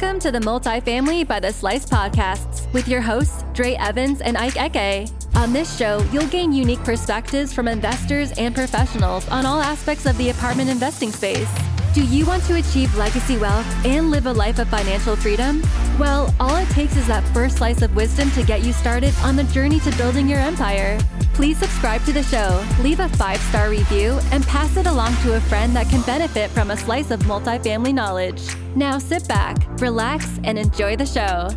Welcome to the Multifamily by the Slice podcasts with your hosts, Dre Evans and Ike Eke. On this show, you'll gain unique perspectives from investors and professionals on all aspects of the apartment investing space. Do you want to achieve legacy wealth and live a life of financial freedom? Well, all it takes is that first slice of wisdom to get you started on the journey to building your empire. Please subscribe to the show, leave a five star review, and pass it along to a friend that can benefit from a slice of multifamily knowledge. Now sit back, relax, and enjoy the show.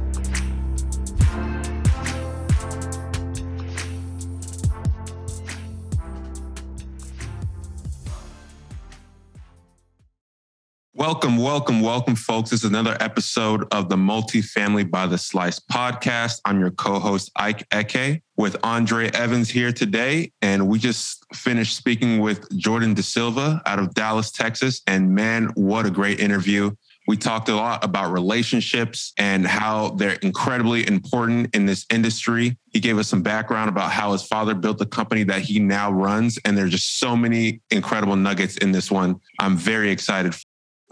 Welcome, welcome, welcome, folks. This is another episode of the Multifamily by the Slice podcast. I'm your co host, Ike Eke, with Andre Evans here today. And we just finished speaking with Jordan D'Silva out of Dallas, Texas. And man, what a great interview. We talked a lot about relationships and how they're incredibly important in this industry. He gave us some background about how his father built the company that he now runs. And there's just so many incredible nuggets in this one. I'm very excited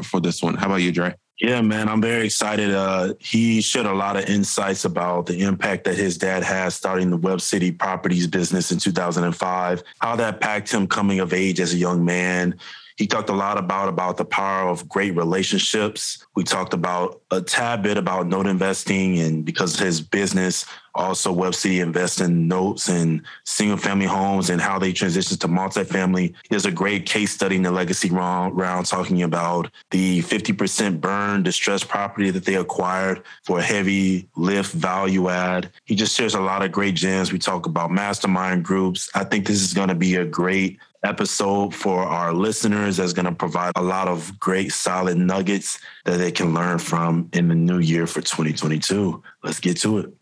for this one. How about you, Dre? Yeah, man, I'm very excited. Uh, he shared a lot of insights about the impact that his dad has starting the Web City Properties business in 2005, how that packed him coming of age as a young man, he talked a lot about about the power of great relationships. We talked about a tad bit about note investing, and because his business also Web City invests in notes and single family homes and how they transition to multifamily. There's a great case study in the legacy round, round talking about the 50% burn distressed property that they acquired for a heavy lift value add. He just shares a lot of great gems. We talk about mastermind groups. I think this is going to be a great episode for our listeners that's going to provide a lot of great solid nuggets that they can learn from in the new year for 2022. Let's get to it.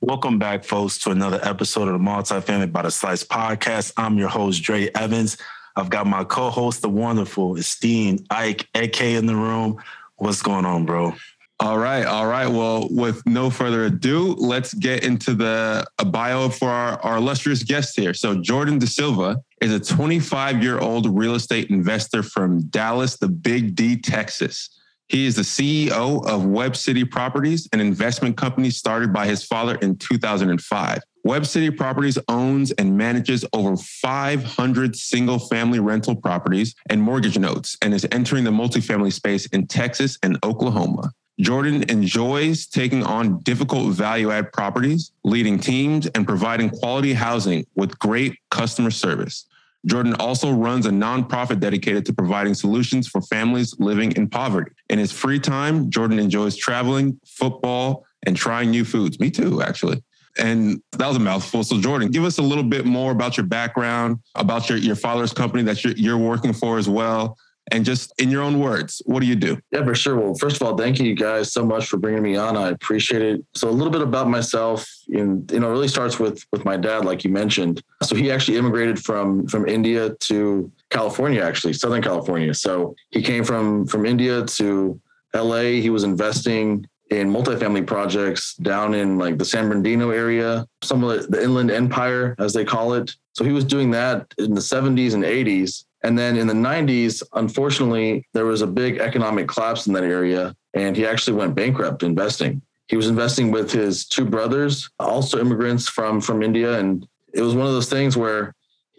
Welcome back, folks, to another episode of the Multifamily by the Slice podcast. I'm your host, Dre Evans. I've got my co-host, the wonderful, esteemed Ike Eke in the room. What's going on, bro? All right, all right. Well, with no further ado, let's get into the bio for our, our illustrious guest here. So, Jordan D'Silva is a 25 year old real estate investor from Dallas, the Big D, Texas. He is the CEO of Web City Properties, an investment company started by his father in 2005. Web City Properties owns and manages over 500 single family rental properties and mortgage notes and is entering the multifamily space in Texas and Oklahoma. Jordan enjoys taking on difficult value add properties, leading teams, and providing quality housing with great customer service. Jordan also runs a nonprofit dedicated to providing solutions for families living in poverty. In his free time, Jordan enjoys traveling, football, and trying new foods. Me too, actually. And that was a mouthful. So, Jordan, give us a little bit more about your background, about your, your father's company that you're, you're working for as well, and just in your own words, what do you do? Yeah, for sure. Well, first of all, thank you guys so much for bringing me on. I appreciate it. So a little bit about myself, you know, really starts with with my dad, like you mentioned. So he actually immigrated from from India to California, actually Southern California. So he came from from India to LA. He was investing in multifamily projects down in like the San Bernardino area, some of the, the Inland Empire, as they call it. So he was doing that in the 70s and 80s. And then in the 90s, unfortunately, there was a big economic collapse in that area, and he actually went bankrupt investing. He was investing with his two brothers, also immigrants from from India, and it was one of those things where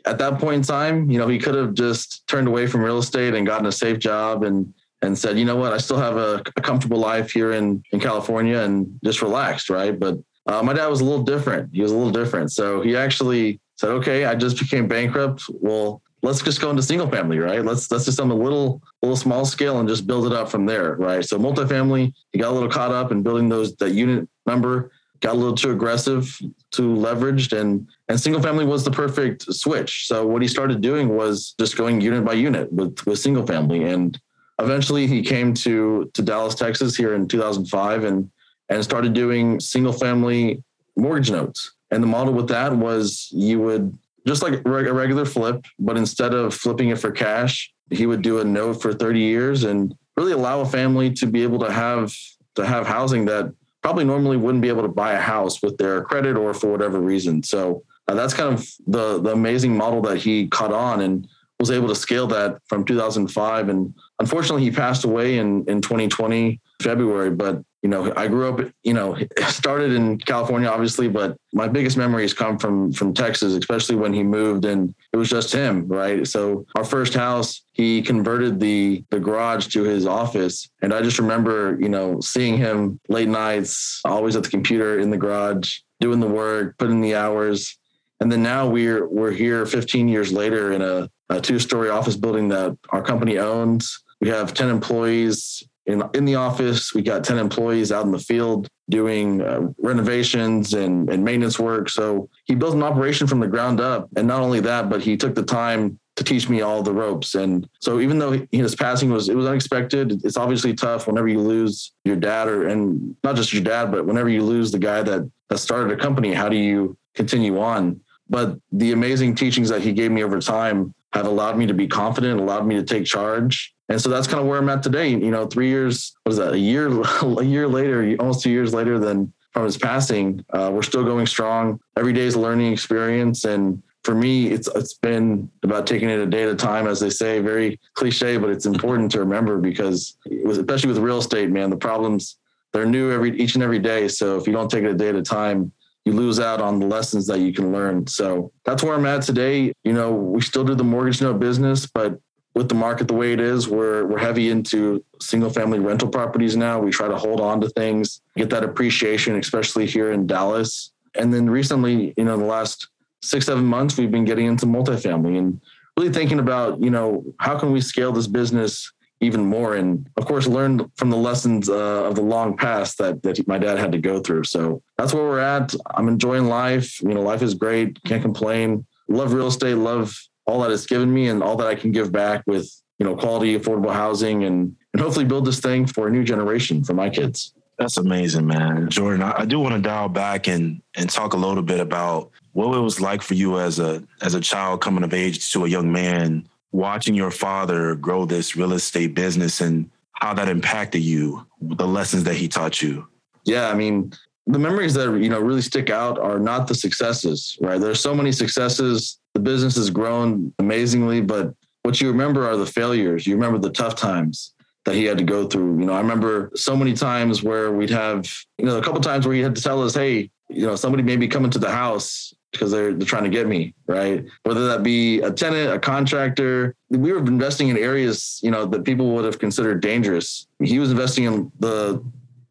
at that point in time, you know, he could have just turned away from real estate and gotten a safe job and and said, you know what, I still have a, a comfortable life here in in California and just relaxed, right? But uh, my dad was a little different. He was a little different. So he actually said, okay, I just became bankrupt. Well, let's just go into single family, right? Let's let's just on a little little small scale and just build it up from there, right? So multifamily, he got a little caught up in building those that unit number, got a little too aggressive, too leveraged, and and single family was the perfect switch. So what he started doing was just going unit by unit with with single family, and eventually he came to to Dallas, Texas, here in 2005, and and started doing single family mortgage notes. And the model with that was you would just like a regular flip, but instead of flipping it for cash, he would do a note for 30 years and really allow a family to be able to have to have housing that probably normally wouldn't be able to buy a house with their credit or for whatever reason. So uh, that's kind of the the amazing model that he caught on and was able to scale that from 2005. And unfortunately, he passed away in in 2020 February. But you know, I grew up, you know, started in California, obviously, but my biggest memories come from from Texas, especially when he moved and it was just him, right? So our first house, he converted the the garage to his office, and I just remember, you know, seeing him late nights, always at the computer in the garage, doing the work, putting the hours, and then now we're we're here 15 years later in a, a two story office building that our company owns. We have 10 employees in, in the office. We got 10 employees out in the field doing uh, renovations and, and maintenance work. So he built an operation from the ground up. And not only that, but he took the time to teach me all the ropes. And so even though his passing was it was unexpected, it's obviously tough whenever you lose your dad or and not just your dad, but whenever you lose the guy that that started a company, how do you continue on? But the amazing teachings that he gave me over time have allowed me to be confident, allowed me to take charge. And so that's kind of where I'm at today. You know, three years, what is that? A year, a year later, almost two years later than from his passing, uh, we're still going strong. Every day is a learning experience, and for me, it's it's been about taking it a day at a time, as they say. Very cliche, but it's important to remember because, especially with real estate, man, the problems they're new every each and every day. So if you don't take it a day at a time, you lose out on the lessons that you can learn. So that's where I'm at today. You know, we still do the mortgage note business, but with the market the way it is, we're we're heavy into single family rental properties now. We try to hold on to things, get that appreciation, especially here in Dallas. And then recently, you know, in the last six, seven months, we've been getting into multifamily and really thinking about, you know, how can we scale this business even more. And of course learned from the lessons uh, of the long past that that my dad had to go through. So that's where we're at. I'm enjoying life. You know life is great. Can't complain. Love real estate. Love all that it's given me and all that i can give back with you know quality affordable housing and and hopefully build this thing for a new generation for my kids. That's amazing man. Jordan i, I do want to dial back and and talk a little bit about what it was like for you as a as a child coming of age to a young man watching your father grow this real estate business and how that impacted you, the lessons that he taught you. Yeah, I mean, the memories that you know really stick out are not the successes, right? There's so many successes. The business has grown amazingly, but what you remember are the failures. You remember the tough times that he had to go through. You know, I remember so many times where we'd have, you know, a couple times where he had to tell us, "Hey, you know, somebody may be coming to the house because they're they're trying to get me, right? Whether that be a tenant, a contractor. We were investing in areas, you know, that people would have considered dangerous. He was investing in the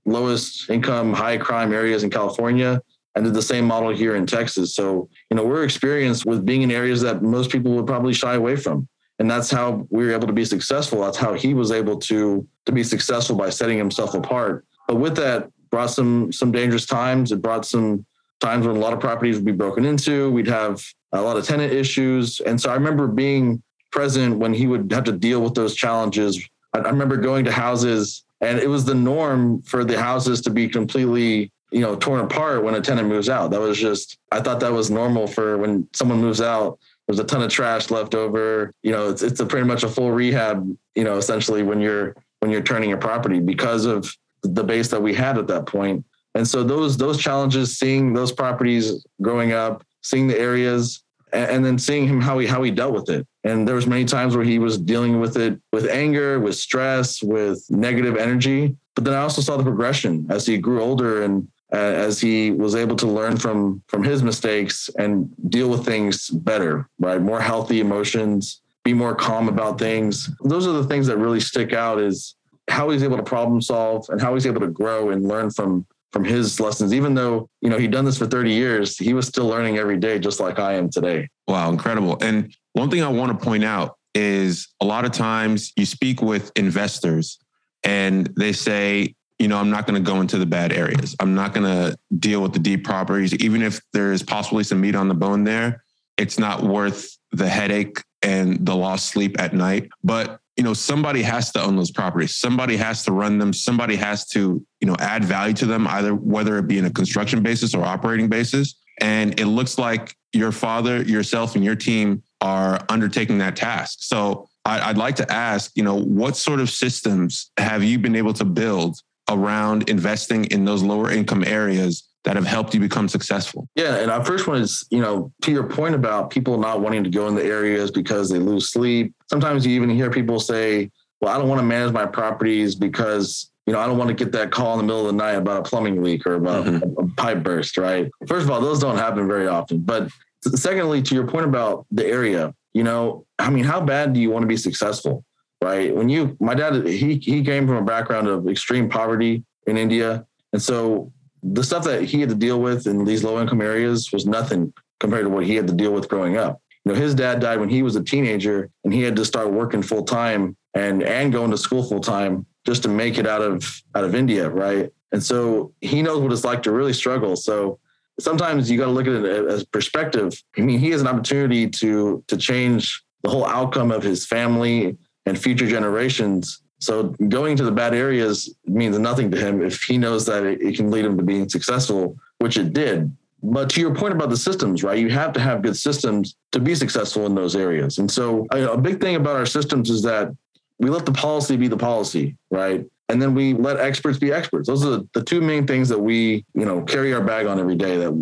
lowest income, high crime areas in California and did the same model here in Texas. So, you know, we're experienced with being in areas that most people would probably shy away from. And that's how we were able to be successful. That's how he was able to to be successful by setting himself apart. But with that brought some some dangerous times. It brought some times when a lot of properties would be broken into. We'd have a lot of tenant issues. And so I remember being present when he would have to deal with those challenges. I, remember going to houses and it was the norm for the houses to be completely you know torn apart when a tenant moves out that was just i thought that was normal for when someone moves out there's a ton of trash left over you know it's, it's a pretty much a full rehab you know essentially when you're when you're turning a property because of the base that we had at that point and so those those challenges, seeing those properties growing up, seeing the areas, and, and then seeing him how he how he dealt with it. And there was many times where he was dealing with it with anger, with stress, with negative energy. But then I also saw the progression as he grew older and uh, as he was able to learn from from his mistakes and deal with things better, right? More healthy emotions, be more calm about things. Those are the things that really stick out is how he's able to problem solve and how he's able to grow and learn from from his lessons. Even though, you know, he'd done this for 30 years, he was still learning every day, just like I am today. Wow, incredible. And one thing I want to point out is a lot of times you speak with investors and they say, you know, I'm not going to go into the bad areas. I'm not going to deal with the deep properties, even if there is possibly some meat on the bone there. It's not worth the headache and the lost sleep at night. But you know somebody has to own those properties. Somebody has to run them. Somebody has to you know add value to them either whether it be in a construction basis or operating basis. And it looks like your father yourself and your team are undertaking that task. So i'd like to ask you know what sort of systems have you been able to build around investing in those lower income areas that have helped you become successful? Yeah. And our first one is, you know, to your point about people not wanting to go in the areas because they lose sleep. Sometimes you even hear people say, well, I don't want to manage my properties because, you know, I don't want to get that call in the middle of the night about a plumbing leak or about mm-hmm. a, a pipe burst, right? First of all, those don't happen very often. But secondly, to your point about the area, you know, I mean, how bad do you want to be successful? Right. When you, my dad, he he came from a background of extreme poverty in India. And so the stuff that he had to deal with in these low income areas was nothing compared to what he had to deal with growing up. You know, his dad died when he was a teenager and he had to start working full time and and going to school full time just to make it out of out of India, right? And so he knows what it's like to really struggle. So sometimes you got to look at it as perspective. I mean, he has an opportunity to to change the whole outcome of his family and future generations. So going to the bad areas means nothing to him if he knows that it, can lead him to being successful, which it did. But to your point about the systems, right? You have to have good systems to be successful in those areas. And so a big thing about our systems is that we let the policy be the policy, right? And then we let experts be experts. Those are the two main things that we, you know, carry our bag on every day. That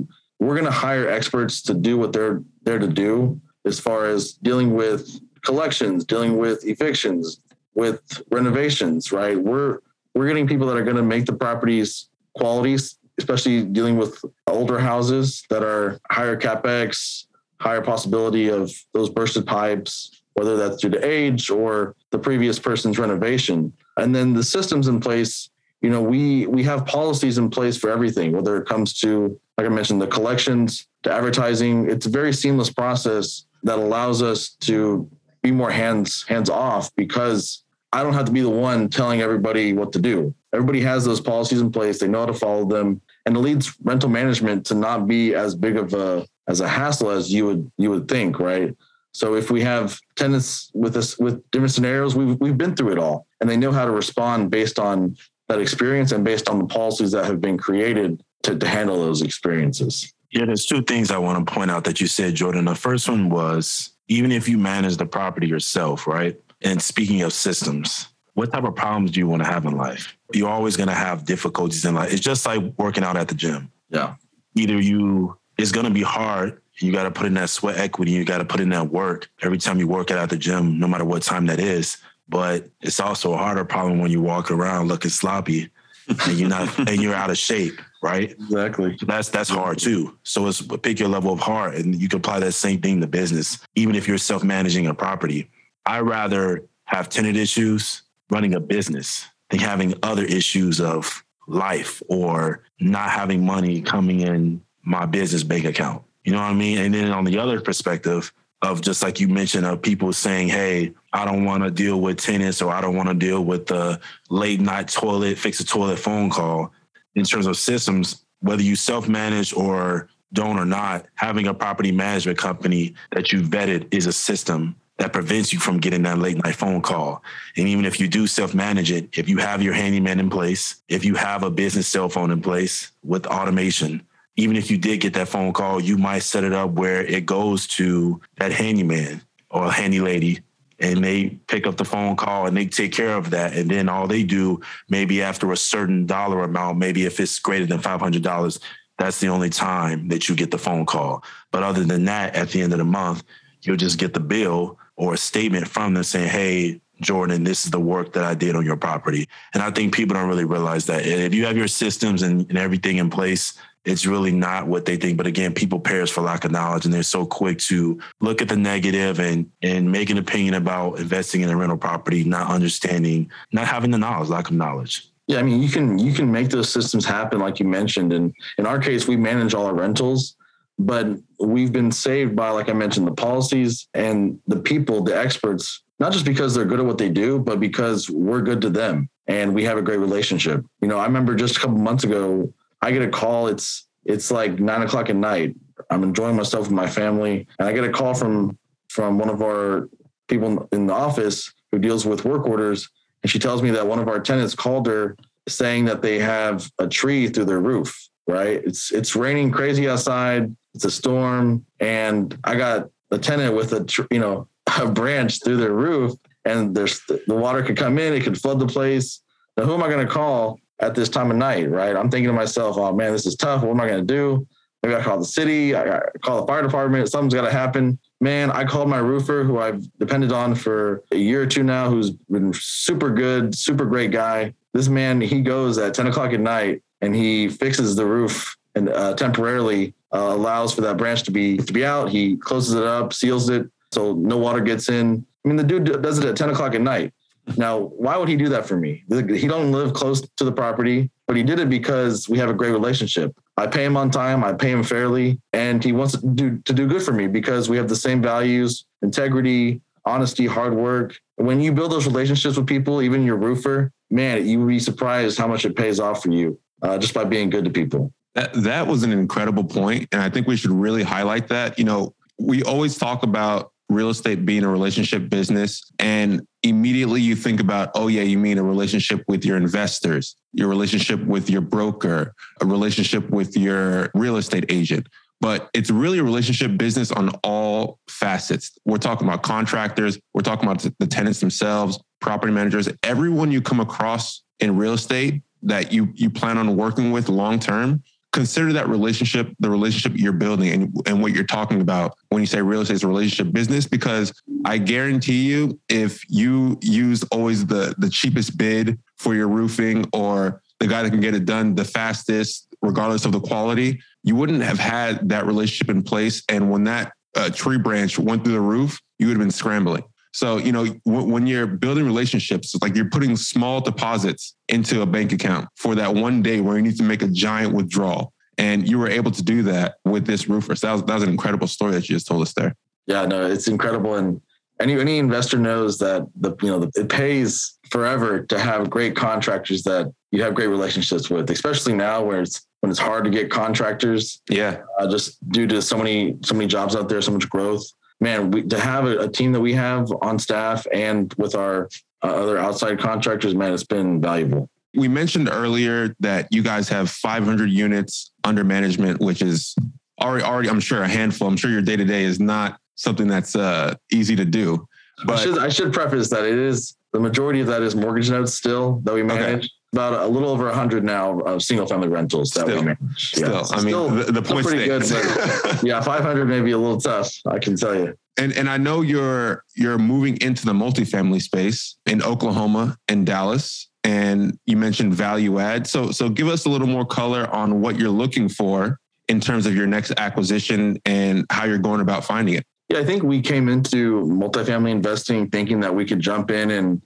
we're going to hire experts to do what they're there to do, as far as dealing with collections, dealing with evictions, with renovations. Right? We're we're getting people that are going to make the properties qualities, especially dealing with older houses that are higher capex, higher possibility of those bursted pipes, whether that's due to age or the previous person's renovation. And then the systems in place, you know, we we have policies in place for everything, whether it comes to, like I mentioned, the collections to advertising. It's a very seamless process that allows us to be more hands hands off because I don't have to be the one telling everybody what to do. Everybody has those policies in place. They know how to follow them. And it leads rental management to not be as big of a as a hassle as you would you would think, right? So if we have tenants with us with different scenarios, we've we've been through it all, and they know how to respond based on that experience and based on the policies that have been created to, to handle those experiences. Yeah, there's two things I want to point out that you said, Jordan. The first one was even if you manage the property yourself, right? And speaking of systems, what type of problems do you want to have in life? You're always going to have difficulties in life. It's just like working out at the gym. Yeah. Either you, it's going to be hard you got to put in that sweat equity. You got to put in that work every time you work out at the gym, no matter what time that is. But it's also a harder problem when you walk around looking sloppy and you're not and you're out of shape, right? Exactly. That's that's hard too. So it's pick your level of hard, and you can apply that same thing to business, even if you're self managing a property. I rather have tenant issues running a business than having other issues of life or not having money coming in my business bank account. You know what I mean? And then on the other perspective of just like you mentioned of people saying, Hey, I don't want to deal with tenants or I don't want to deal with the late night toilet, fix a toilet phone call. In terms of systems, whether you self-manage or don't or not, having a property management company that you vetted is a system that prevents you from getting that late night phone call. And even if you do self manage it, if you have your handyman in place, if you have a business cell phone in place with automation, even if you did get that phone call, you might set it up where it goes to that handyman or handy lady and they pick up the phone call and they take care of that. And then all they do, maybe after a certain dollar amount, maybe if it's greater than $500, that's the only time that you get the phone call. But other than that, at the end of the month, you'll just get the bill or a statement from them saying, hey, Jordan, this is the work that I did on your property. And I think people don't really realize that. If you have your systems and, and everything in place, it's really not what they think. But again, people perish for lack of knowledge, and they're so quick to look at the negative and and make an opinion about investing in a rental property, not understanding, not having the knowledge, lack of knowledge. Yeah, I mean, you can you can make those systems happen, like you mentioned. And in our case, we manage all our rentals, but we've been saved by, like I mentioned, the policies and the people, the experts. Not just because they're good at what they do, but because we're good to them and we have a great relationship. You know, I remember just a couple months ago, I get a call. It's it's like nine o'clock at night. I'm enjoying myself with my family, and I get a call from from one of our people in the office who deals with work orders, and she tells me that one of our tenants called her saying that they have a tree through their roof. Right? It's it's raining crazy outside. It's a storm, and I got a tenant with a you know a branch through their roof, and there's the water could come in, it could flood the place. Now, who am I going to call at this time of night, right? I'm thinking to myself, oh man, this is tough. What am I going to do? Maybe I call the city, I call the fire department. Something's got to happen. Man, I called my roofer, who I've depended on for a year or two now, who's been super good, super great guy. this man, he goes at 10 o'clock at night and he fixes the roof and uh, temporarily uh, allows for that branch to be to be out. He closes it up, seals it so no water gets in. I mean, the dude does it at 10 o'clock at night. Now, why would he do that for me? He don't live close to the property, but he did it because we have a great relationship. I pay him on time, I pay him fairly, and he wants to do to do good for me because we have the same values, integrity, honesty, hard work. When you build those relationships with people, even your roofer, man, you would be surprised how much it pays off for you uh, just by being good to people. That, that was an incredible point, and I think we should really highlight that. You know, we always talk about real estate being a relationship business and immediately you think about oh yeah you mean a relationship with your investors your relationship with your broker a relationship with your real estate agent but it's really a relationship business on all facets we're talking about contractors we're talking about the tenants themselves property managers everyone you come across in real estate that you you plan on working with long term consider that relationship the relationship you're building and, and what you're talking about when you say real estate is a relationship business because i guarantee you if you use always the the cheapest bid for your roofing or the guy that can get it done the fastest regardless of the quality you wouldn't have had that relationship in place. And when that uh, tree branch went through the roof you would have been scrambling so, you know, w- when you're building relationships, it's like you're putting small deposits into a bank account for that one day where you need to make a giant withdrawal. And you were able to do that with this roofer. So that was, that was an incredible story that you just told us there. Yeah, no, it's incredible. And any, any investor knows that the, you know, the, it pays forever to have great contractors that you have great relationships with, especially now where it's, when it's hard to get contractors. Yeah. Uh, just due to so many, so many jobs out there, so much growth man, we, to have a, a, team that we have on staff and with our uh, other outside contractors, man, it's been valuable. We mentioned earlier that you guys have 500 units under management, which is already, already I'm sure, a handful. I'm sure your day to day is not something that's uh, easy to do. But I should, I should preface that it is the majority of that is mortgage notes still that we manage. Okay about a little over 100 now of single family rentals that still, we manage. Still, yeah, I mean, still, the, the point pretty good, yeah, 500 may be a little tough. I can tell you. And and I know you're you're moving into the multifamily space in Oklahoma and Dallas, and you mentioned value add. So so give us a little more color on what you're looking for in terms of your next acquisition and how you're going about finding it. Yeah, I think we came into multifamily investing thinking that we could jump in and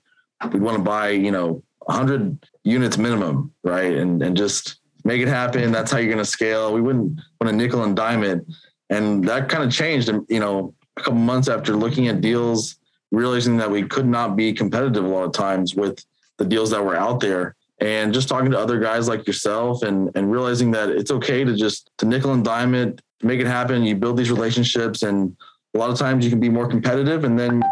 we want to buy, you know, 100 units minimum, right? And and just make it happen. That's how you're going to scale. We wouldn't want to nickel and dime it, and that kind of changed. You know, a couple months after looking at deals, realizing that we could not be competitive a lot of times with the deals that were out there, and just talking to other guys like yourself, and and realizing that it's okay to just to nickel and dime it, make it happen. You build these relationships, and a lot of times you can be more competitive, and then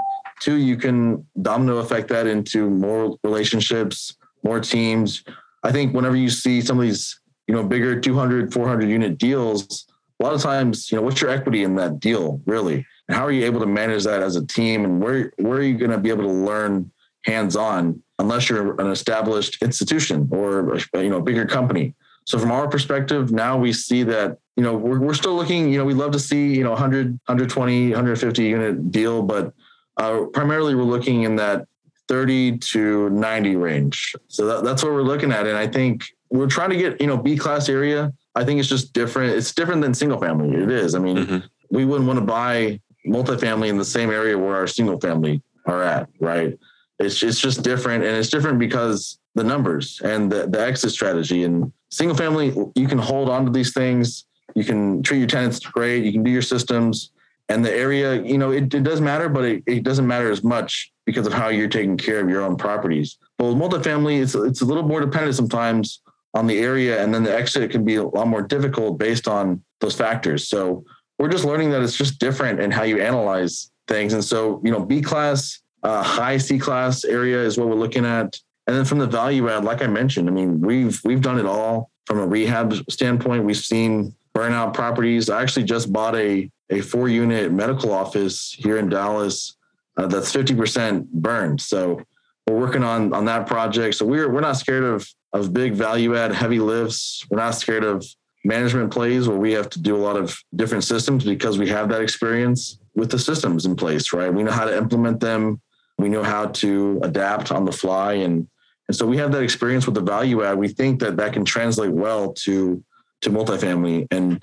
two, you can domino effect that into more relationships, more teams. I think whenever you see some of these, you know, bigger 200, 400 unit deals, a lot of times, you know, what's your equity in that deal really? And how are you able to manage that as a team? And where, where are you going to be able to learn hands on unless you're an established institution or, you know, a bigger company? So from our perspective, now we see that, you know, we're, we're still looking, you know, we'd love to see, you know, 100, 120, 150 unit deal, but uh, primarily we're looking in that 30 to 90 range. So that, that's what we're looking at. And I think we're trying to get, you know, B class area. I think it's just different. It's different than single family. It is. I mean, mm-hmm. we wouldn't want to buy multifamily in the same area where our single family are at, right? It's, it's just different. And it's different because the numbers and the, the exit strategy and single family, you can hold on to these things. You can treat your tenants great. You can do your systems and the area, you know, it, it does matter, but it, it doesn't matter as much because of how you're taking care of your own properties. But with multifamily, it's it's a little more dependent sometimes on the area, and then the exit can be a lot more difficult based on those factors. So we're just learning that it's just different in how you analyze things. And so, you know, B class, uh, high C class area is what we're looking at. And then from the value add, like I mentioned, I mean, we've we've done it all from a rehab standpoint. We've seen burnout properties. I actually just bought a a four unit medical office here in Dallas uh, that's 50% burned. So we're working on on that project. So we're we're not scared of of big value add heavy lifts. We're not scared of management plays where we have to do a lot of different systems because we have that experience with the systems in place, right? We know how to implement them. We know how to adapt on the fly and And so we have that experience with the value add. We think that that can translate well to to multifamily. And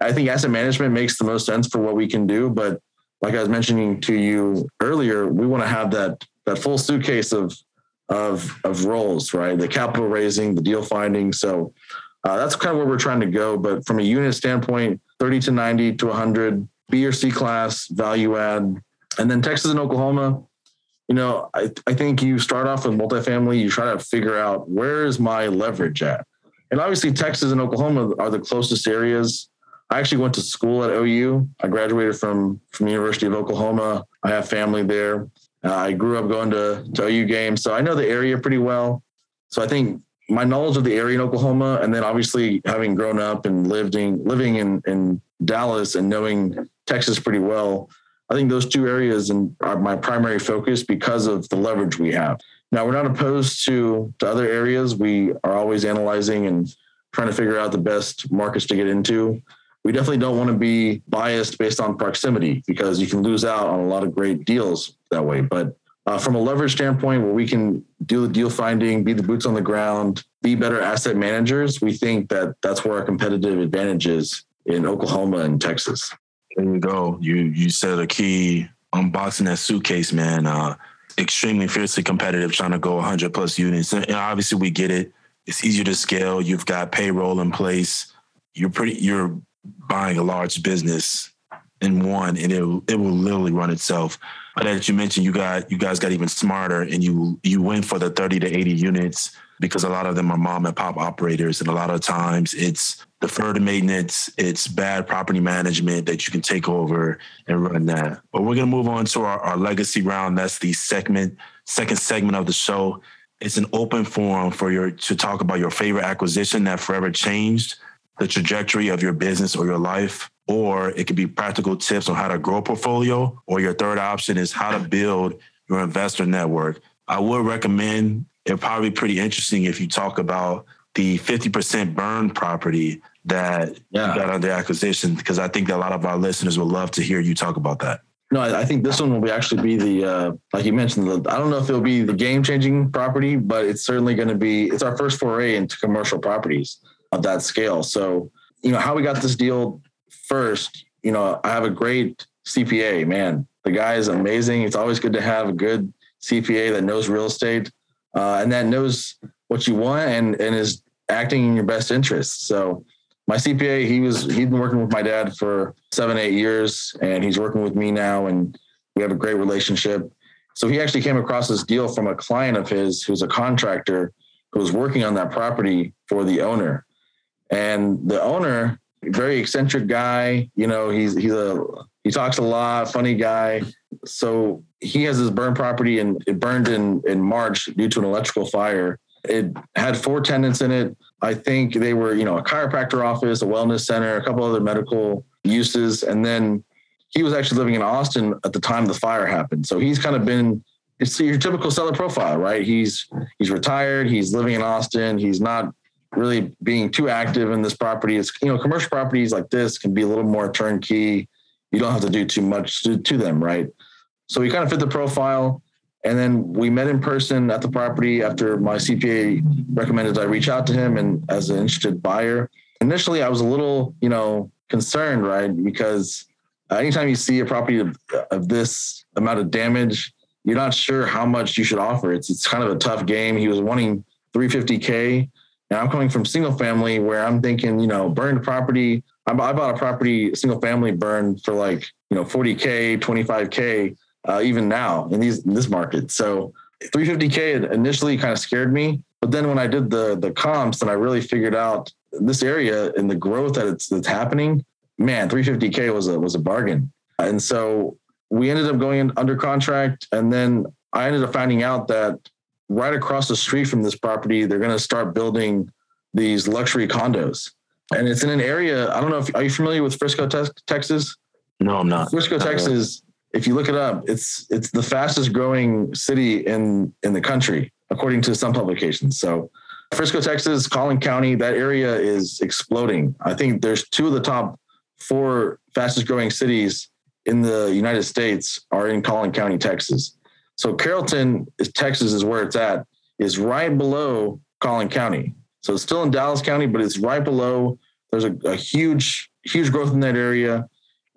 I think asset management makes the most sense for what we can do. But like I was mentioning to you earlier, we want to have that that full suitcase of of of roles, right? The capital raising, the deal finding. So uh, that's kind of where we're trying to go. But from a unit standpoint, 30 to 90 to 100, B or C class, value add. And then Texas and Oklahoma, you know, I, I think you start off with multifamily, you try to figure out where is my leverage at? And obviously, Texas and Oklahoma are the closest areas. I actually went to school at OU. I graduated from from the University of Oklahoma. I have family there. Uh, I grew up going to, to OU games, so I know the area pretty well. So I think my knowledge of the area in Oklahoma, and then obviously having grown up and lived in, living in, in Dallas and knowing Texas pretty well, I think those two areas are my primary focus because of the leverage we have. Now we're not opposed to, to other areas. We are always analyzing and trying to figure out the best markets to get into. We definitely don't want to be biased based on proximity because you can lose out on a lot of great deals that way. But uh, from a leverage standpoint, where we can do the deal finding, be the boots on the ground, be better asset managers, we think that that's where our competitive advantage is in Oklahoma and Texas. There you go. You you said a key unboxing that suitcase, man. Uh, extremely fiercely competitive, trying to go 100 plus units. And obviously, we get it. It's easier to scale. You've got payroll in place. You're pretty. You're buying a large business in one, and it it will literally run itself. But as you mentioned, you got you guys got even smarter, and you you went for the 30 to 80 units because a lot of them are mom and pop operators, and a lot of times it's deferred maintenance, it's bad property management that you can take over and run that. But we're gonna move on to our, our legacy round. That's the segment, second segment of the show. It's an open forum for your to talk about your favorite acquisition that forever changed the trajectory of your business or your life or it could be practical tips on how to grow a portfolio, or your third option is how to build your investor network. I would recommend it probably pretty interesting if you talk about the 50% burn property that yeah. you got under acquisition, because I think that a lot of our listeners would love to hear you talk about that. No, I think this one will be actually be the uh, like you mentioned. The, I don't know if it'll be the game changing property, but it's certainly going to be. It's our first foray into commercial properties of that scale. So you know how we got this deal first, you know, I have a great CPA, man. The guy is amazing. It's always good to have a good CPA that knows real estate uh, and that knows what you want and, and is acting in your best interest. So my CPA, he was he's been working with my dad for seven, eight years, and he's working with me now, and we have a great relationship. So he actually came across this deal from a client of his who's a contractor who was working on that property for the owner. And the owner very eccentric guy. You know, he's he's a he talks a lot, funny guy. So he has his burn property and it burned in in March due to an electrical fire. It had four tenants in it. I think they were, you know, a chiropractor office, a wellness center, a couple other medical uses, and then he was actually living in Austin at the time the fire happened. So he's kind of been it's your typical seller profile, right? He's he's retired, he's living in Austin, he's not really being too active in this property. It's you know commercial properties like this can be a little more turnkey. You don't have to do too much to, to them, right? So we kind of fit the profile. And then we met in person at the property after my CPA recommended I reach out to him and as an interested buyer. Initially, I was a little, you know, concerned, right? Because anytime you see a property of, of this amount of damage, you're not sure how much you should offer. It's it's kind of a tough game. He was wanting 350k and I'm coming from single family where I'm thinking, you know, burned property. I bought a property, single family burned for like, you know, 40K, 25K, uh, even now in these in this market. So 350K initially kind of scared me. But then when I did the the comps and I really figured out this area and the growth that it's that's happening, man, 350K was a was a bargain. And so we ended up going under contract. And then I ended up finding out that right across the street from this property, they're going to start building these luxury condos. And it's in an area, I don't know if, are you familiar with Frisco, te- Texas? No, I'm not. Frisco, Texas, if you look it up, it's, it's the fastest growing city in, in the country, according to some publications. So Frisco, Texas, Collin County, that area is exploding. I think there's two of the top four fastest growing cities in the United States are in Collin County, Texas. So Carrollton, Texas, is where it's at. is right below Collin County. So it's still in Dallas County, but it's right below. There's a, a huge, huge growth in that area.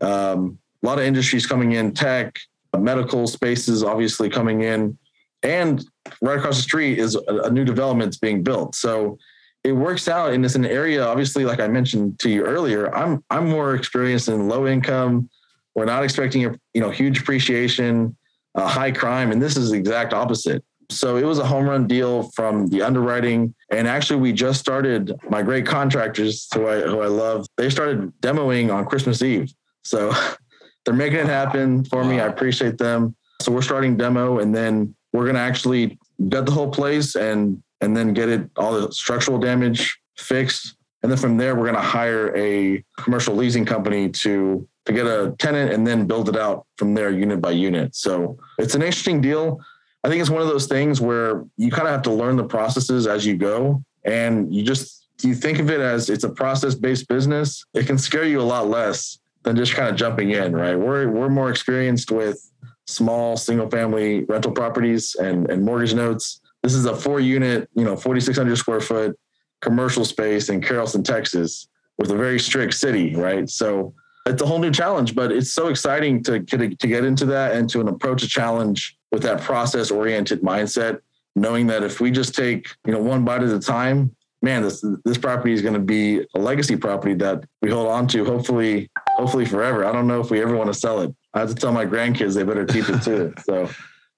Um, a lot of industries coming in, tech, medical spaces obviously coming in, and right across the street is a, a new development being built. So it works out, and it's an area. Obviously, like I mentioned to you earlier, I'm I'm more experienced in low income. We're not expecting a you know huge appreciation, uh, high crime, and this is the exact opposite. So it was a home run deal from the underwriting. And actually, we just started my great contractors who I, who I love. They started demoing on Christmas Eve. So they're making it happen for me. I appreciate them. So we're starting demo and then we're going to actually gut the whole place and, and then get it all the structural damage fixed. And then from there, we're going to hire a commercial leasing company to to get a tenant and then build it out from there unit by unit. So it's an interesting deal. I think it's one of those things where you kind of have to learn the processes as you go. And you just, you think of it as it's a process based business, it can scare you a lot less than just kind of jumping in, right? We're, we're more experienced with small single family rental properties and, and mortgage notes. This is a four unit, you know, 4,600 square foot commercial space in Carrollton, Texas, with a very strict city, right? So it's a whole new challenge, but it's so exciting to get, to get into that and to an approach a challenge with that process oriented mindset, knowing that if we just take, you know, one bite at a time, man, this this property is going to be a legacy property that we hold on to hopefully hopefully forever. I don't know if we ever want to sell it. I have to tell my grandkids they better keep it too. So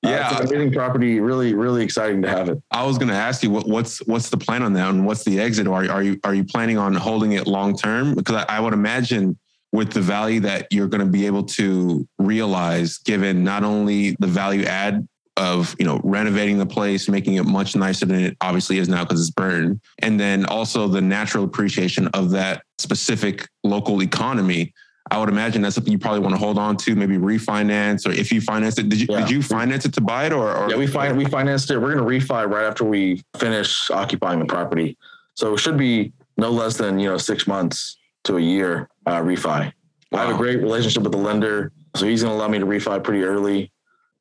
uh, yeah, it's an amazing property. Really, really exciting to have it. I was going to ask you what, what's what's the plan on that, and what's the exit? Or are, are you are you planning on holding it long term? Because I, I would imagine with the value that you're going to be able to realize given not only the value add of you know renovating the place making it much nicer than it obviously is now because it's burned and then also the natural appreciation of that specific local economy i would imagine that's something you probably want to hold on to maybe refinance or if you finance it did you yeah. did you finance it to buy it or, or? Yeah we fin- we financed it. We're going to refi right after we finish occupying the property. So it should be no less than you know six months to a year uh, refi. Wow. I have a great relationship with the lender, so he's going to allow me to refi pretty early.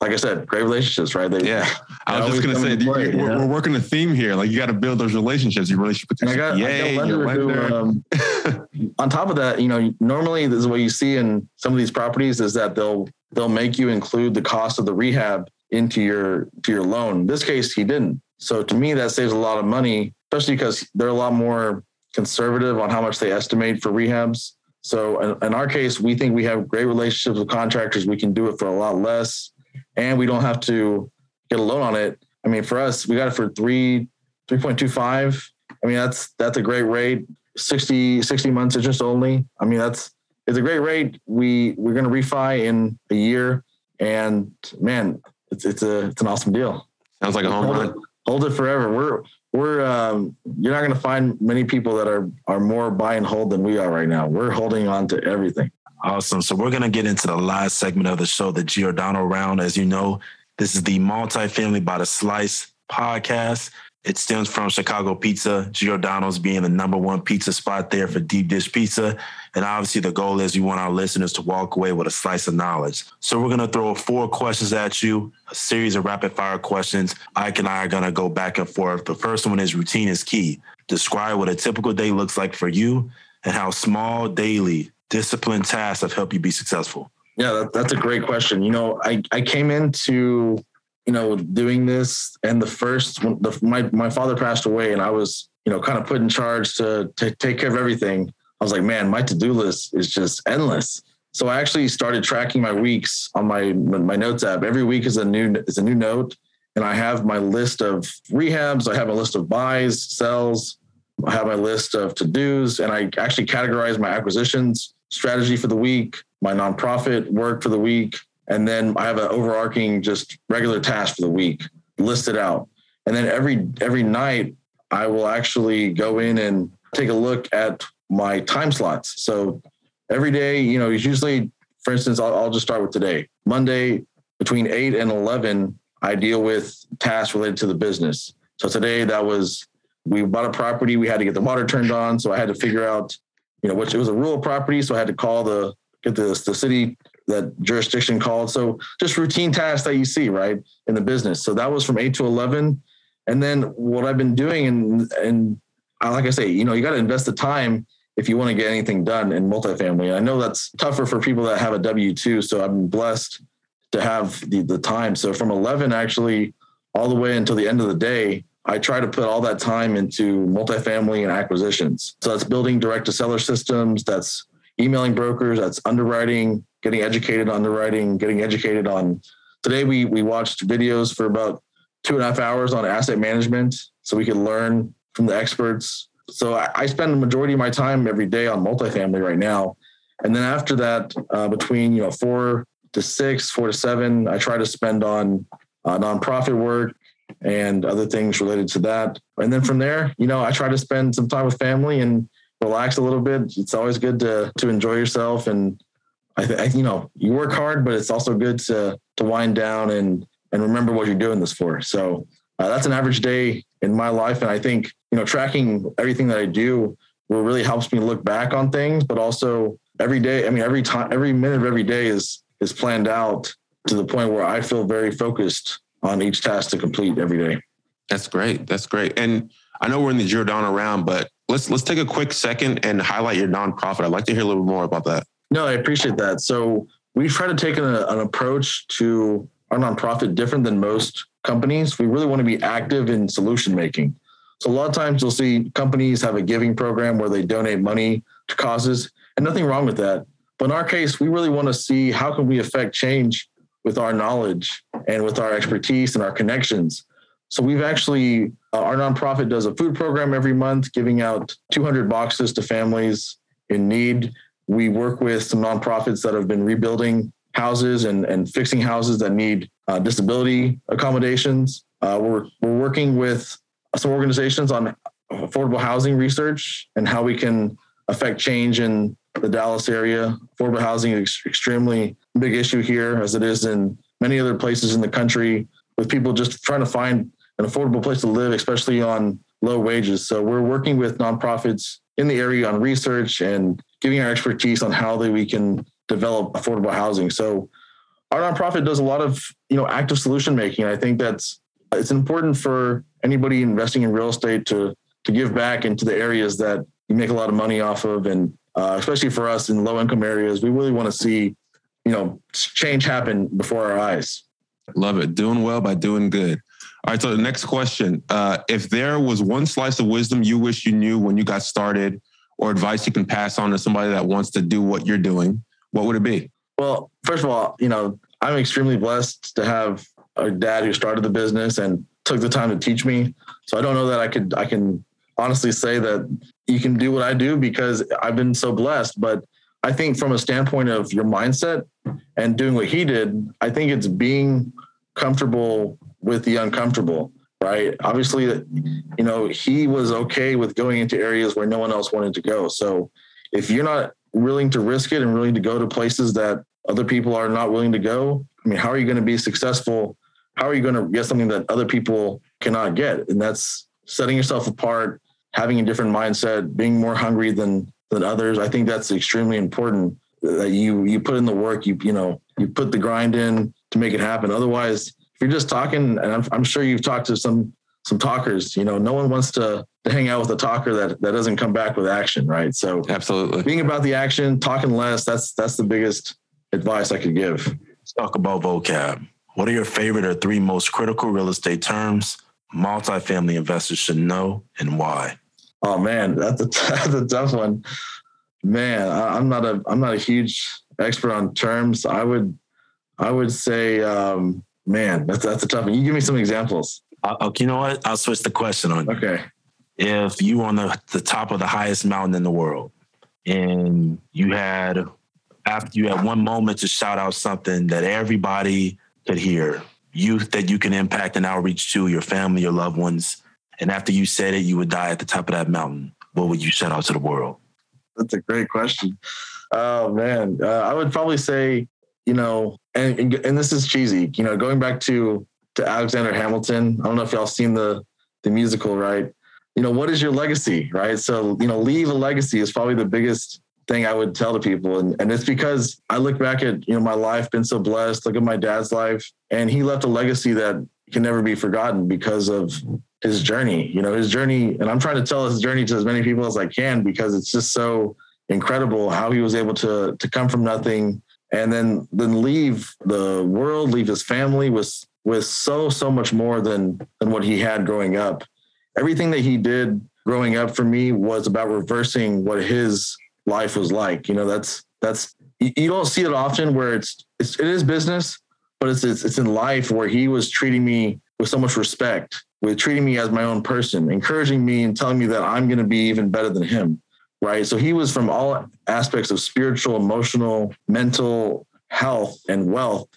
Like I said, great relationships, right? They, yeah, I was just going to say play, we're, we're, working a theme here. Like you got to build those relationships. Your relationship with your, I got, I got your lender. Who, um, on top of that, you know, normally this is what you see in some of these properties is that they'll they'll make you include the cost of the rehab into your to your loan. In this case, he didn't. So to me, that saves a lot of money, especially because they're a lot more conservative on how much they estimate for rehabs. So in, in, our case, we think we have great relationships with contractors. We can do it for a lot less, and we don't have to get a loan on it. I mean, for us, we got it for three, 3.25. I mean, that's, that's a great rate. 60, 60 months interest only. I mean, that's, it's a great rate. We, we're going to refi in a year and man, it's, it's a, it's an awesome deal. Sounds like a home run. hold it forever. We're, we're um, you're not going to find many people that are are more buy and hold than we are right now. We're holding on to everything. Awesome. So we're going to get into the last segment of the show, the Giordano round. As you know, this is the multifamily by the slice podcast. It stems from Chicago pizza, Giordano's being the number one pizza spot there for deep dish pizza. And obviously, the goal is we want our listeners to walk away with a slice of knowledge. So, we're going to throw four questions at you, a series of rapid fire questions. Ike and I are going to go back and forth. The first one is routine is key. Describe what a typical day looks like for you and how small, daily, disciplined tasks have helped you be successful. Yeah, that's a great question. You know, I, I came into you know, doing this. And the first, the, my my father passed away, and I was, you know, kind of put in charge to to take care of everything. I was like, man, my to do list is just endless. So I actually started tracking my weeks on my my notes app. Every week is a new is a new note, and I have my list of rehabs. I have a list of buys, sells. I have my list of to dos, and I actually categorize my acquisitions strategy for the week, my nonprofit work for the week, and then I have an overarching just regular task for the week listed out. And then every every night I will actually go in and take a look at my time slots. So every day, you know, usually, for instance, I'll, I'll just start with today. Monday between eight and eleven, I deal with tasks related to the business. So today that was we bought a property, we had to get the water turned on. So I had to figure out, you know, which it was a rural property. So I had to call the get the, the city that jurisdiction called. So just routine tasks that you see, right, in the business. So that was from eight to 11. And then what I've been doing, and and like I say, you know, you got to invest the time if you want to get anything done in multifamily. I know that's tougher for people that have a W two. So I'm blessed to have the the time. So from 11 actually all the way until the end of the day, I try to put all that time into multifamily and acquisitions. So that's building direct to seller systems, that's emailing brokers, that's underwriting, getting educated on the writing, getting educated on. Today we we watched videos for about two and a half hours on asset management, so we could learn from the experts. So I, I spend the majority of my time every day on multifamily right now, and then after that, uh, between you know four to six, four to seven, I try to spend on uh, nonprofit work, and other things related to that. And then from there, you know, I try to spend some time with family and relax a little bit. It's always good to to enjoy yourself and I, th- you know, you work hard, but it's also good to to wind down and and remember what you're doing this for. So uh, that's an average day in my life, and I think you know, tracking everything that I do will really helps me look back on things, but also every day. I mean, every time, every minute of every day is is planned out to the point where I feel very focused on each task to complete every day. That's great. That's great. And I know we're in the Giordano round, but let's let's take a quick second and highlight your nonprofit. I'd like to hear a little more about that. No, I appreciate that. So we try to take an, an approach to our nonprofit different than most companies. We really want to be active in solution making. So a lot of times you'll see companies have a giving program where they donate money to causes, and nothing wrong with that. But in our case, we really want to see how can we affect change with our knowledge and with our expertise and our connections. So we've actually, uh, our nonprofit does a food program every month, giving out 200 boxes to families in need. We work with some nonprofits that have been rebuilding houses and, and fixing houses that need uh, disability accommodations. Uh, we're, we're working with some organizations on affordable housing research and how we can affect change in the Dallas area. Affordable housing is extremely big issue here, as it is in many other places in the country, with people just trying to find an affordable place to live, especially on low wages. So we're working with nonprofits in the area on research and giving our expertise on how that we can develop affordable housing. So our nonprofit does a lot of you know active solution making. I think that's it's important for anybody investing in real estate to to give back into the areas that you make a lot of money off of and uh, especially for us in low income areas, we really want to see, you know, change happen before our eyes. Love it. Doing well by doing good. All right. So the next question: uh, If there was one slice of wisdom you wish you knew when you got started, or advice you can pass on to somebody that wants to do what you're doing, what would it be? Well, first of all, you know, I'm extremely blessed to have a dad who started the business and took the time to teach me. So I don't know that I could I can honestly say that you can do what I do because I've been so blessed. But I think from a standpoint of your mindset and doing what he did, I think it's being comfortable with the uncomfortable, right? Obviously, you know, he was okay with going into areas where no one else wanted to go. So if you're not willing to risk it and willing to go to places that other people are not willing to go, I mean, how are you going to be successful? How are you going to get something that other people cannot get? And that's setting yourself apart, having a different mindset, being more hungry than than others. I think that's extremely important that you you put in the work, you you know, you put the grind in to make it happen. Otherwise, you're just talking, and I'm, I'm sure you've talked to some some talkers, you know, no one wants to to hang out with a talker that that doesn't come back with action, right? So absolutely being about the action, talking less, that's that's the biggest advice I could give. Let's talk about vocab. What are your favorite or three most critical real estate terms multifamily investors should know and why? Oh man, that's a, that's a tough one. Man, I, am not a I'm not a huge expert on terms. I would I would say, um, man, that's that's a tough one. You give me some examples. Uh, you know what? I'll switch the question on you. Okay. If you were on the, the top of the highest mountain in the world and you had after you had one moment to shout out something that everybody could hear, youth that you can impact and outreach to, your family, your loved ones, and after you said it, you would die at the top of that mountain, what would you shout out to the world? That's a great question. Oh man, uh, I would probably say, you know, and, and this is cheesy, you know, going back to to Alexander Hamilton. I don't know if y'all seen the the musical, right? You know, what is your legacy, right? So, you know, leave a legacy is probably the biggest thing I would tell to people. And, and it's because I look back at, you know, my life, been so blessed, look at my dad's life, and he left a legacy that can never be forgotten because of his journey. You know, his journey, and I'm trying to tell his journey to as many people as I can because it's just so incredible how he was able to to come from nothing and then then leave the world, leave his family with with so so much more than than what he had growing up. Everything that he did growing up for me was about reversing what his life was like. You know, that's that's you don't see it often where it's, it's it is business, but it's, it's it's in life where he was treating me with so much respect, with treating me as my own person, encouraging me and telling me that I'm going to be even better than him. Right. So he was from all aspects of spiritual, emotional, mental health and wealth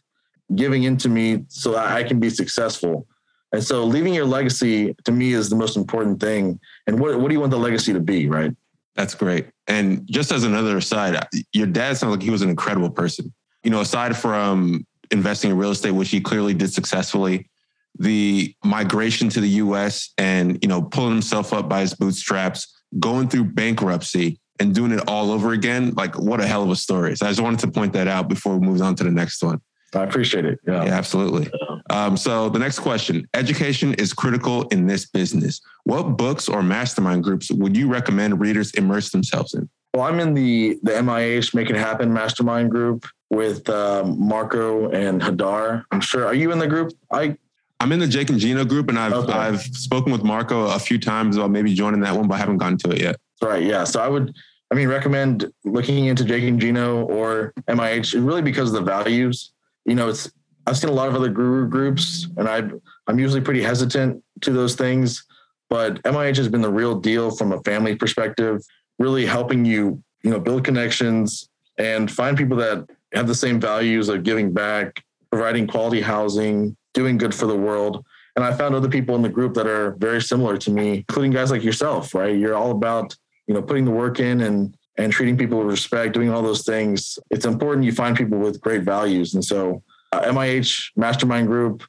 giving into me so I can be successful. And so leaving your legacy to me is the most important thing. And what, what do you want the legacy to be, right? That's great. And just as another aside, your dad sounds like he was an incredible person. You know, aside from investing in real estate, which he clearly did successfully, the migration to the US and, you know, pulling himself up by his bootstraps, going through bankruptcy and doing it all over again, like what a hell of a story. So I just wanted to point that out before we move on to the next one. I appreciate it. Yeah, yeah absolutely. Um, so the next question: Education is critical in this business. What books or mastermind groups would you recommend readers immerse themselves in? Well, I'm in the the MIH Make It Happen mastermind group with um, Marco and Hadar. I'm sure. Are you in the group? I I'm in the Jake and Gino group, and I've okay. I've spoken with Marco a few times about maybe joining that one, but I haven't gotten to it yet. Right. Yeah. So I would. I mean, recommend looking into Jake and Gino or MIH really because of the values you know, it's I've seen a lot of other guru groups, and I I'm usually pretty hesitant to those things. But MIH has been the real deal from a family perspective, really helping you, you know, build connections and find people that have the same values of giving back, providing quality housing, doing good for the world. And I found other people in the group that are very similar to me, including guys like yourself, right? You're all about, you know, putting the work in and and treating people with respect, doing all those things. It's important you find people with great values. And so, uh, MIH Mastermind Group,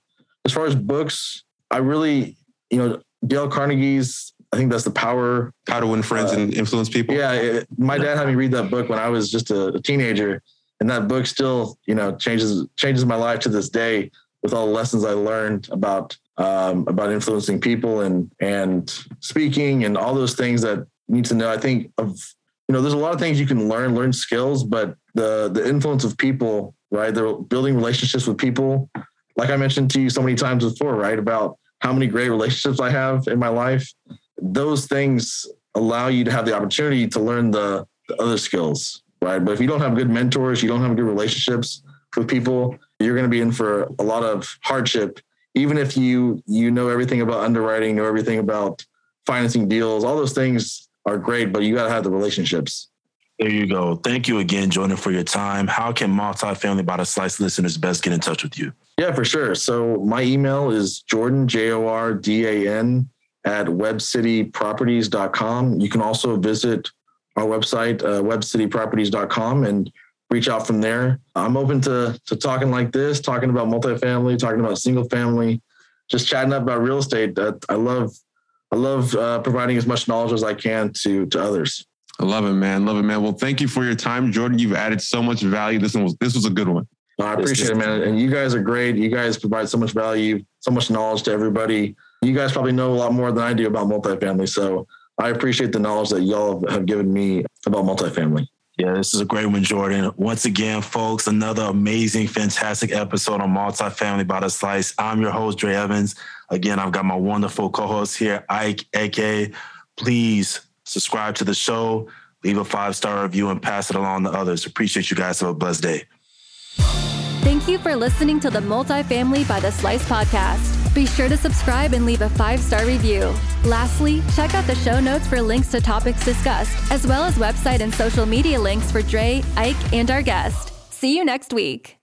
as far as books, I really, you know, Dale Carnegie's, I think that's the power. How to win friends uh, and influence people. Yeah. It, my dad had me read that book when I was just a, a teenager. And that book still, you know, changes changes my life to this day with all the lessons I learned about um, about influencing people and and speaking and all those things that need to know. I think of you know, there's a lot of things you can learn, learn skills, but the the influence of people, right? They're building relationships with people. Like I mentioned to you so many times before, right? About how many great relationships I have in my life. Those things allow you to have the opportunity to learn the, the other skills, right? But if you don't have good mentors, you don't have good relationships with people, you're going to be in for a lot of hardship. Even if you you know everything about underwriting, know everything about financing deals, all those things are great, but you got to have the relationships. There you go. Thank you again, Jordan, for your time. How can multifamily by the slice listeners best get in touch with you? Yeah, for sure. So my email is Jordan, J O R D A N, at webcityproperties.com. You can also visit our website, uh, webcityproperties.com, and reach out from there. I'm open to, to talking like this, talking about multifamily, talking about single family, just chatting up about real estate. I love I love uh, providing as much knowledge as I can to to others. I love it, man. Love it, man. Well, thank you for your time, Jordan. You've added so much value. This one was this was a good one. I appreciate it, man. And you guys are great. You guys provide so much value, so much knowledge to everybody. You guys probably know a lot more than I do about multifamily. So I appreciate the knowledge that y'all have given me about multifamily. Yeah, this is a great one, Jordan. Once again, folks, another amazing, fantastic episode on Multifamily by the Slice. I'm your host, Dre Evans. Again, I've got my wonderful co-host here, Eke, aka. Please subscribe to the show, leave a five-star review, and pass it along to others. Appreciate you guys. Have a blessed day. Thank you for listening to the Multifamily by the Slice podcast. Be sure to subscribe and leave a five star review. Lastly, check out the show notes for links to topics discussed, as well as website and social media links for Dre, Eke, and our guest. See you next week.